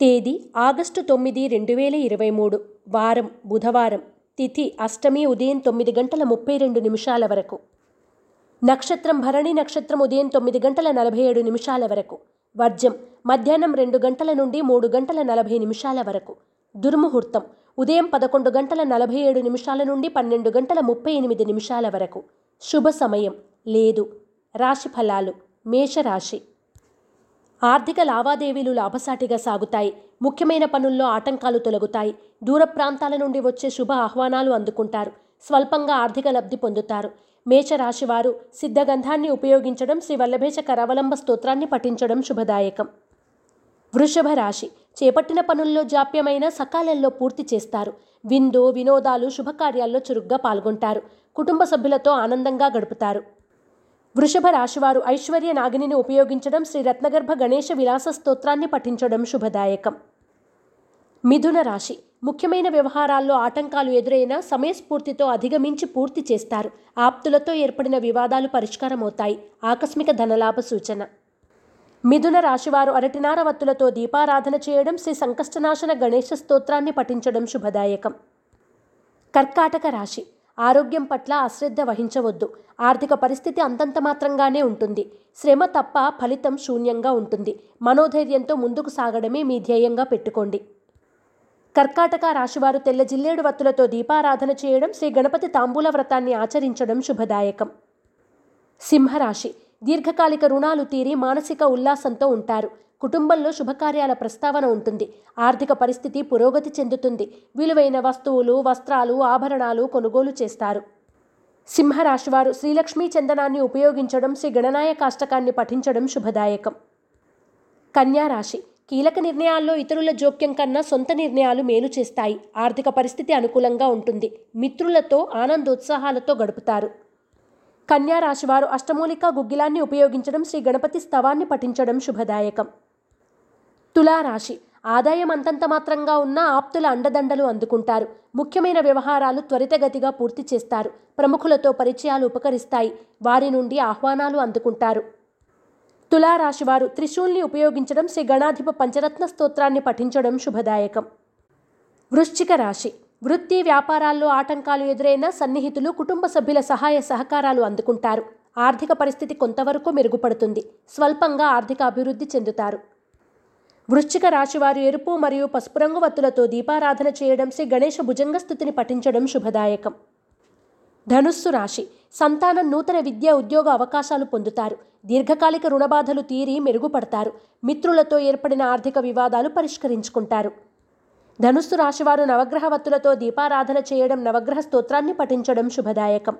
తేదీ ఆగస్టు తొమ్మిది రెండు వేల ఇరవై మూడు వారం బుధవారం తిథి అష్టమి ఉదయం తొమ్మిది గంటల ముప్పై రెండు నిమిషాల వరకు. నక్షత్రం భరణి నక్షత్రం ఉదయం తొమ్మిది గంటల నలభై ఏడు నిమిషాల వరకు. వర్జం మధ్యాహ్నం రెండు గంటల నుండి మూడు గంటల నలభై నిమిషాల వరకు. దుర్ముహూర్తం ఉదయం పదకొండు గంటల నలభై ఏడు నిమిషాల నుండి పన్నెండు గంటల ముప్పై ఎనిమిది నిమిషాల వరకు. శుభ సమయం లేదు. రాశి ఫలాలు మేషరాశి. ఆర్థిక లావాదేవీలు లాభసాటిగా సాగుతాయి. ముఖ్యమైన పనుల్లో ఆటంకాలు తొలగుతాయి. దూర ప్రాంతాల నుండి వచ్చే శుభ ఆహ్వానాలు అందుకుంటారు. స్వల్పంగా ఆర్థిక లబ్ధి పొందుతారు. మేషరాశివారు సిద్ధగంధాన్ని ఉపయోగించడం శ్రీ వల్లభేష కరావలంబ స్తోత్రాన్ని పఠించడం శుభదాయకం. వృషభ రాశి చేపట్టిన పనుల్లో జాప్యమైన సకాలంలో పూర్తి చేస్తారు. విందు వినోదాలు శుభకార్యాల్లో చురుగ్గా పాల్గొంటారు. కుటుంబ సభ్యులతో ఆనందంగా గడుపుతారు. వృషభ రాశివారు ఐశ్వర్య నాగిని ఉపయోగించడం శ్రీ రత్నగర్భ గణేష విలాస స్తోత్రాన్ని పఠించడం శుభదాయకం. మిథున రాశి. ముఖ్యమైన వ్యవహారాల్లో ఆటంకాలు ఎదురైనా సమయస్ఫూర్తితో అధిగమించి పూర్తి చేస్తారు. ఆప్తులతో ఏర్పడిన వివాదాలు పరిష్కారమవుతాయి. ఆకస్మిక ధనలాభ సూచన. మిథున రాశివారు అరటినార వత్తులతో దీపారాధన చేయడం శ్రీ సంకష్టనాశన గణేష స్తోత్రాన్ని పఠించడం శుభదాయకం. కర్కాటక రాశి. ఆరోగ్యం పట్ల అశ్రద్ధ వహించవద్దు. ఆర్థిక పరిస్థితి అంతంత మాత్రంగానే ఉంటుంది. శ్రమ తప్ప ఫలితం శూన్యంగా ఉంటుంది. మనోధైర్యంతో ముందుకు సాగడమే మీ ధ్యేయంగా పెట్టుకోండి. కర్కాటక రాశివారు తెల్ల జిల్లేడు వత్తులతో దీపారాధన చేయడం శ్రీ గణపతి తాంబూల వ్రతాన్ని ఆచరించడం శుభదాయకం. సింహరాశి. దీర్ఘకాలిక రుణాలు తీరి మానసిక ఉల్లాసంతో ఉంటారు. కుటుంబంలో శుభకార్యాల ప్రస్తావన ఉంటుంది. ఆర్థిక పరిస్థితి పురోగతి చెందుతుంది. విలువైన వస్తువులు వస్త్రాలు ఆభరణాలు కొనుగోలు చేస్తారు. సింహరాశివారు శ్రీలక్ష్మీ చందనాన్ని ఉపయోగించడం శ్రీ గణనాయ కాష్టకాన్ని పఠించడం శుభదాయకం. కన్యారాశి కీలక నిర్ణయాల్లో ఇతరుల జోక్యం కన్నా సొంత నిర్ణయాలు మేలు చేస్తాయి. ఆర్థిక పరిస్థితి అనుకూలంగా ఉంటుంది. మిత్రులతో ఆనందోత్సాహాలతో గడుపుతారు. కన్యారాశివారు అష్టమూలిక గుగ్గిలాన్ని ఉపయోగించడం శ్రీ గణపతి స్తవాన్ని పఠించడం శుభదాయకం. తులారాశి. ఆదాయం అంతంత మాత్రంగా ఉన్న ఆప్తుల అండదండలు అందుకుంటారు. ముఖ్యమైన వ్యవహారాలు త్వరితగతిగా పూర్తి చేస్తారు. ప్రముఖులతో పరిచయాలు ఉపకరిస్తాయి. వారి నుండి ఆహ్వానాలు అందుకుంటారు. తులారాశివారు త్రిశూల్ని ఉపయోగించడం శ్రీ గణాధిప పంచరత్న స్తోత్రాన్ని పఠించడం శుభదాయకం. వృశ్చిక రాశి. వృత్తి వ్యాపారాల్లో ఆటంకాలు ఎదురైన సన్నిహితులు కుటుంబ సభ్యుల సహాయ సహకారాలు అందుకుంటారు. ఆర్థిక పరిస్థితి కొంతవరకు మెరుగుపడుతుంది. స్వల్పంగా ఆర్థిక అభివృద్ధి చెందుతారు. వృశ్చిక రాశివారు ఎరుపు మరియు పసుపు రంగు వత్తులతో దీపారాధన చేయడం శ్రీ గణేష భుజంగ స్థుతిని పఠించడం శుభదాయకం. ధనుస్సు రాశి. సంతానం నూతన విద్య ఉద్యోగ అవకాశాలు పొందుతారు. దీర్ఘకాలిక రుణబాధలు తీరి మెరుగుపడతారు. మిత్రులతో ఏర్పడిన ఆర్థిక వివాదాలు పరిష్కరించుకుంటారు. ధనుస్సు రాశివారు నవగ్రహ వత్తులతో దీపారాధన చేయడం నవగ్రహ స్తోత్రాన్ని పఠించడం శుభదాయకం.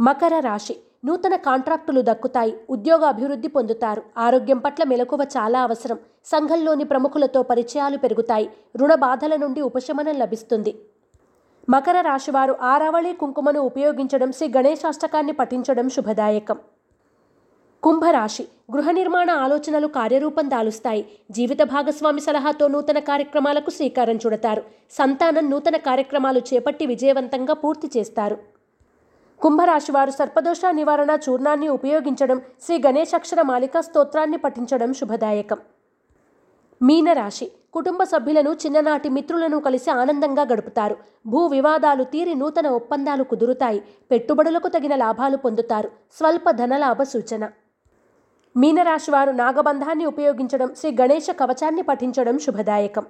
మకర రాశి. నూతన కాంట్రాక్టులు దక్కుతాయి ఉద్యోగ అభివృద్ధి పొందుతారు. ఆరోగ్యం పట్ల మెలకువ చాలా అవసరం. సంఘంలోని ప్రముఖులతో పరిచయాలు పెరుగుతాయి. రుణ బాధల నుండి ఉపశమనం లభిస్తుంది. మకర రాశివారు ఆరావళి కుంకుమను ఉపయోగించడం శ్రీ గణేశాష్టకాన్ని పఠించడం శుభదాయకం. కుంభరాశి గృహ నిర్మాణ ఆలోచనలు కార్యరూపం దాలుస్తాయి. జీవిత భాగస్వామి సలహాతో నూతన కార్యక్రమాలకు శ్రీకారం చుడతారు. సంతానం నూతన కార్యక్రమాలు చేపట్టి విజయవంతంగా పూర్తి చేస్తారు. కుంభరాశి వారు సర్పదోష నివారణ చూర్ణాన్ని ఉపయోగించడం శ్రీ గణేశాక్షర మాలిక స్తోత్రాన్ని పఠించడం శుభదాయకం. మీనరాశి కుటుంబ సభ్యులను చిన్ననాటి మిత్రులను కలిసి ఆనందంగా గడుపుతారు. భూ వివాదాలు తీరి నూతన ఒప్పందాలు కుదురుతాయి. పెట్టుబడులకు తగిన లాభాలు పొందుతారు. స్వల్ప ధనలాభ సూచన. మీనరాశి వారు నాగబంధాన్ని ఉపయోగించడం శ్రీ గణేష కవచాన్ని పఠించడం శుభదాయకం.